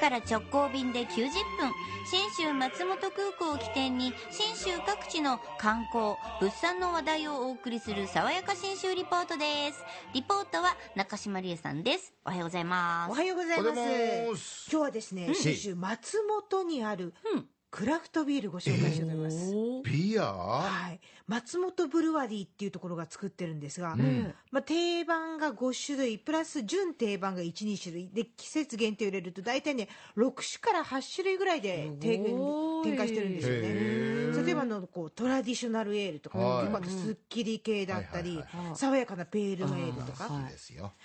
から直行便で90分。信州松本空港を起点に信州各地の観光物産の話題をお送りする爽やか信州リポートです。リポートは中島理恵さんです。おはようございます。おはようございます。今日はですね信州松本にあるクラフトビールご紹介したいと思います、ビアはい、松本ブルワリーっていうところが作ってるんですが、ん。まあ、定番が5種類プラス準定番が12種類。で季節限定売れると大体ね6種から8種類ぐらいで提ごい展開してるんですよへねー例えばあのこうトラディショナルエールとか、はい。結構あとすっきり系だったり、爽やかなペールのエールとか、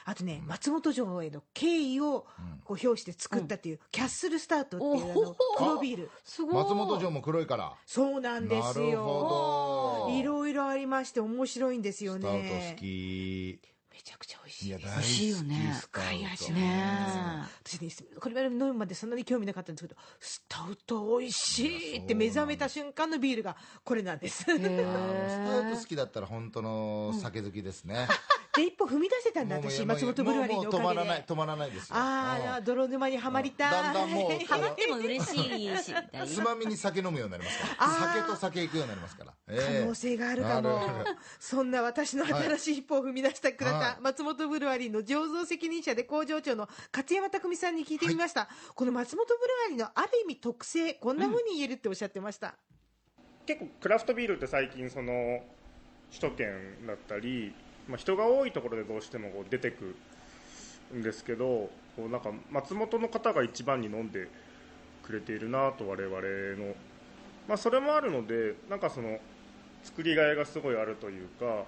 あとね、松本城への敬意をこう表して作ったっていう、キャッスルスタートっていう黒ビール。すごい松本城も黒いから。そうなんですなるよほど。いろいろありまして面白いんですよスタウトね好きめちゃくちゃしい。いや大好き美味しいよね。深い味ね。私ねこれまで飲むまでそんなに興味なかったんですけどスタウト美味しいって目覚めた瞬間のビールがこれなんです。スタウト好きだったら本当の酒好きですね、一歩踏み出せたんだ私。松本ブルワリーのおかげもうもう止まらないで止まらないですよ。ああ泥沼にはまりたい。だんだんもうハマっても嬉しいしつな。まみに酒飲むようになりますから。酒と酒行くようになりますから、可え。え能性があるかも、そんな私の新しい一歩を踏み出してくれはい。た松本ブルワリーの醸造責任者で工場長の勝山匠さんに聞いてみました、この松本ブルワリーのある意味特性こんな風に言えるっておっしゃってました、結構クラフトビールって最近その首都圏だったり、まあ、人が多いところでどうしてもこう出てくんですけどこうなんか松本の方が一番に飲んでくれているなと我々の、まあ、それもあるのでなんかその作りがいがすごいあるというか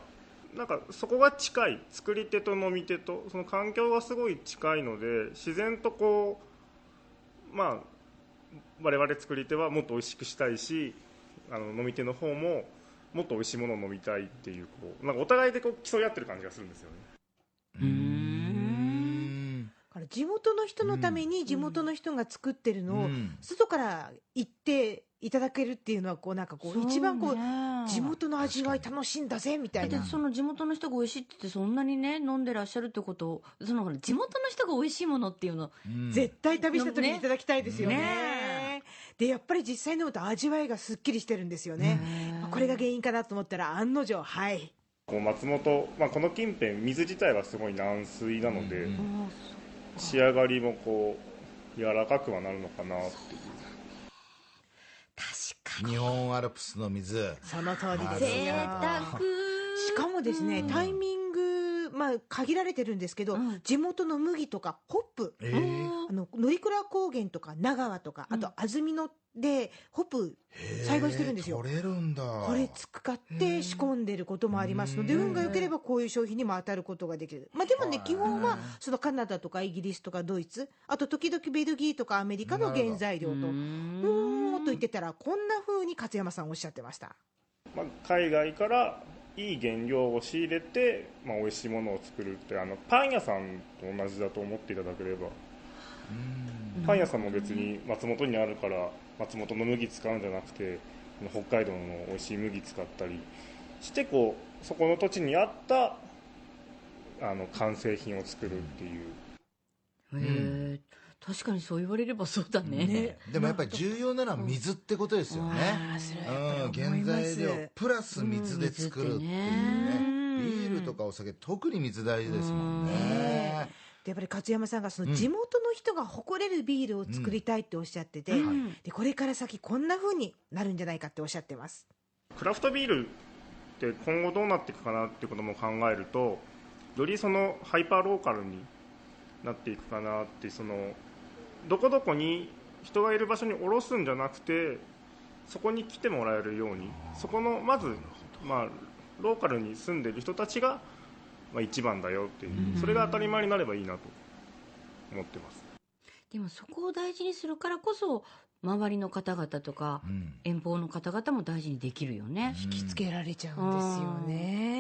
なんかそこが近い作り手と飲み手とその環境がすごい近いので自然とこうまあ我々作り手はもっと美味しくしたいしあの飲み手の方ももっと美味しいものを飲みたいっていうこうなんかお互いでこう競い合ってる感じがするんですよね。うーん。だから地元の人のために地元の人が作ってるのをうん。外から行っていただけるっていうのはこうなんかこう一番こう地元の味わい楽しいんだぜみたいな。その地元の人が美味しいって言ってそんなにね飲んでらっしゃるってことそのほら地元の人が美味しいものっていうのうん。絶対旅した時にねいただきたいですよね。ね。でやっぱり実際飲むと味わいがすっきりしてるんですよね、まあこれが原因かなと思ったら案の定はい。こう松本、まあ、この近辺水自体はすごい軟水なので、うん。仕上がりもこう柔らかくはなるのかなっていう日本アルプスの水。その通りです贅沢。しかもですね、タイミング、まあ、限られてるんですけど、うん。地元の麦とかホップ、えー。あの乗鞍高原とか長川とか、あと安曇野でホップ栽培してるんですよ。取れるんだ。これ使って仕込んでることもありますので、うん。運が良ければこういう商品にも当たることができる。まあでもね、基本はうんそのカナダとかイギリスとかドイツ、あと時々ベルギーとかアメリカの原材料と、うーん。と言ってたら、こんな風に勝山さんおっしゃってました。まあ、海外からいい原料を仕入れて、まあ、美味しいものを作るってあのパン屋さんと同じだと思っていただければ。パン屋さんも別に松本にあるから松本の麦使うんじゃなくて北海道の美味しい麦使ったりしてこうそこの土地に合ったあの完成品を作るっていう。へえ確かにそう言われればそうだね。ね。でもやっぱり重要なのは水ってことですよね。あーそれはやうんっぱり思い原材料プラス水で作るっていうね。うんビールとかお酒特に水大事ですもんね。ねでやっぱり勝山さんがその地元の人が誇れるビールを作りたいっておっしゃってて、うん。でこれから先こんな風になるんじゃないかっておっしゃってます。クラフトビールって今後どうなっていくかなっていうことも考えるとよりそのハイパーローカルになっていくかなってそのどこどこに人がいる場所に降ろすんじゃなくてそこに来てもらえるように。そこのまず、まあ、ローカルに住んでる人たちが、まあ、一番だよっていうそれが当たり前になればいいなと。思ってます。でもそこを大事にするからこそ周りの方々とかうん。遠方の方々も大事にできるよね、引きつけられちゃうんですよね、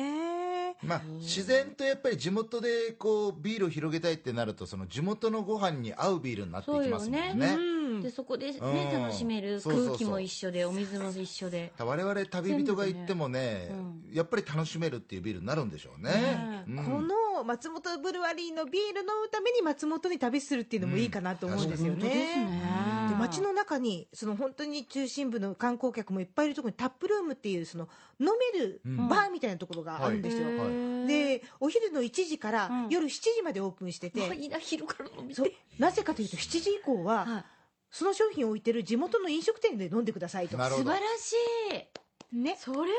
まあ、自然とやっぱり地元でこうビールを広げたいってなるとその地元のご飯に合うビールになっていきますもんね。そうようん。でそこでねうん楽しめるそうそうそう空気も一緒でお水も一緒で。我々旅人が行ってもね全部ね。やっぱり楽しめるっていうビールになるんでしょうね。ねうん。このも松本ブルワリーのビール飲むために松本に旅するっていうのもいいかなと思うんですよ本当ですね。街の中にその本当に中心部の観光客もいっぱいいるところにタップルームっていうその飲めるうん。バーみたいなところがあるんですよ。はい。でお昼の1時からうん。夜7時までオープンしてて、いいな昼から飲みそう。なぜかというと7時以降は、はい。その商品を置いてる地元の飲食店で飲んでくださいと。素晴らしいね。それはい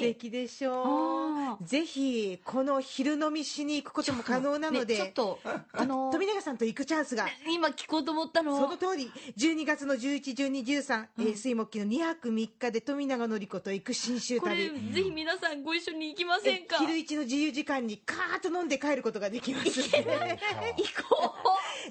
素い敵でしょあう。ぜひ、この昼飲みしに行くことも可能なので、ねちょっとあの富永さんと行くチャンスが、今聞こうと思ったのその通り、12月の11、12、13、えー水木の2泊3日で富永のり子と行く新州これ旅。ぜひ皆さんご一緒に行きませんか？昼一の自由時間にカーッと飲んで帰ることができます。行こ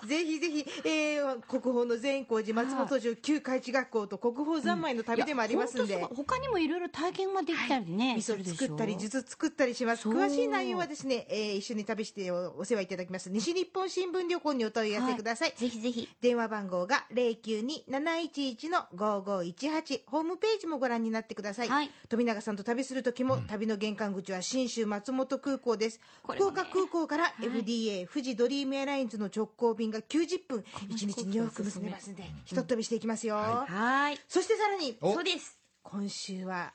ぜひぜひ、えー国宝の善光寺松本城旧海地学校と国宝三昧の旅でもありますんで、う他にもいろいろ体験ができたりね、味噌するでしょ作ったり、術作ったりします。詳しい内容はですね、えー一緒に旅しておお世話いただきます。西日本新聞旅行にお問い合わせください。ぜひぜひ。電話番号が092-711-5518。ホームページもご覧になってください。はい富永さんと旅する時も、旅の玄関口は信州松本空港です。ね福岡空港から FDA、富士ドリームエアラインズの直行便が90分、1日2往復結べますんで、ひとっ飛びしていきますよ。はい。そしてさらに、おそうです。今週は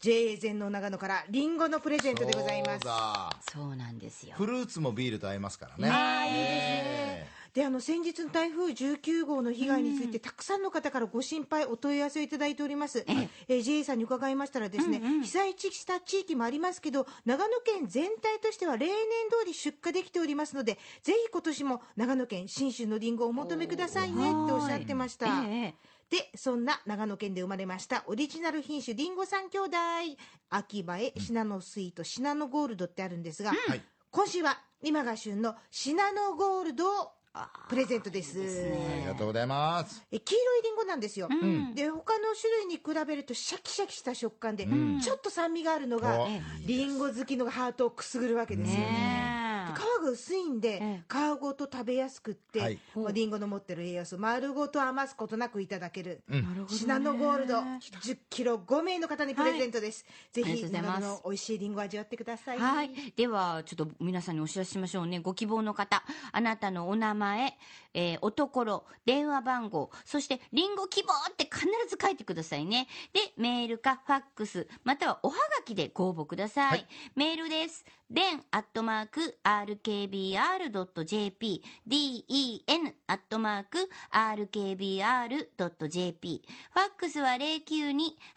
JA 全農長野からリンゴのプレゼントでございますそうだそうなんですよ。フルーツもビールと合いますからねあーいいですねであの先日の台風19号の被害について、たくさんの方からご心配お問い合わせをいただいております、えー JA さんに伺いましたらですね、被災地した地域もありますけど長野県全体としては例年通り出荷できておりますのでぜひ今年も長野県信州のりんごをお求めくださいねっておっしゃってました、ええでそんな長野県で生まれましたオリジナル品種りんご三兄弟。秋葉えシナノスイートシナノゴールドってあるんですが、はい今週は今が旬のシナノゴールドをプレゼントです。ありがとうございます。え黄色いりんごなんですよ、うん。で他の種類に比べるとシャキシャキした食感で、ん。ちょっと酸味があるのが、お。りんご好きのハートをくすぐるわけですよねが薄いんで、ええ。皮ごと食べやすくって、はい。まありんごの持ってる栄養素丸ごと余すことなくいただける、うん。シナノゴールド。10キロ5名の方にプレゼントです、ぜありひがとうござい。ます長野の美味しいりんごを味わってください。はい。では、ちょっと皆さんにお知らせしましょうね。ご希望の方、あなたのお名前、えーおところ、電話番号、そして、リンゴ希望って必ず書いてくださいね。で、メールかファックス、またはおはがきでご応募ください。はい。メールです。Den アットマーク rkbr.jp den アットマーク rkbr.jp ファックスは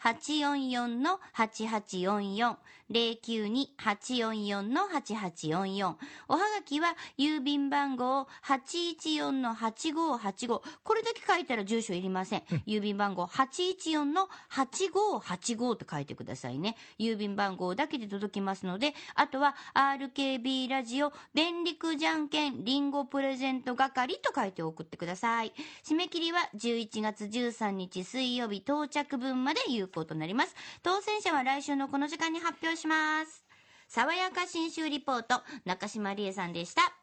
092-844-8844 092-844-8844おはがきは郵便番号814-8585これだけ書いたら住所いりません。郵便番号814-8585と書いてくださいね。郵便番号だけで届きますので、あとは RKB ラジオ電力じゃんけんリンゴプレゼント係と書いて送ってください。締め切りは11月13日水曜日到着分まで有効となります。当選者は来週のこの時間に発表します。爽やか新州リポート、中島理恵さんでした。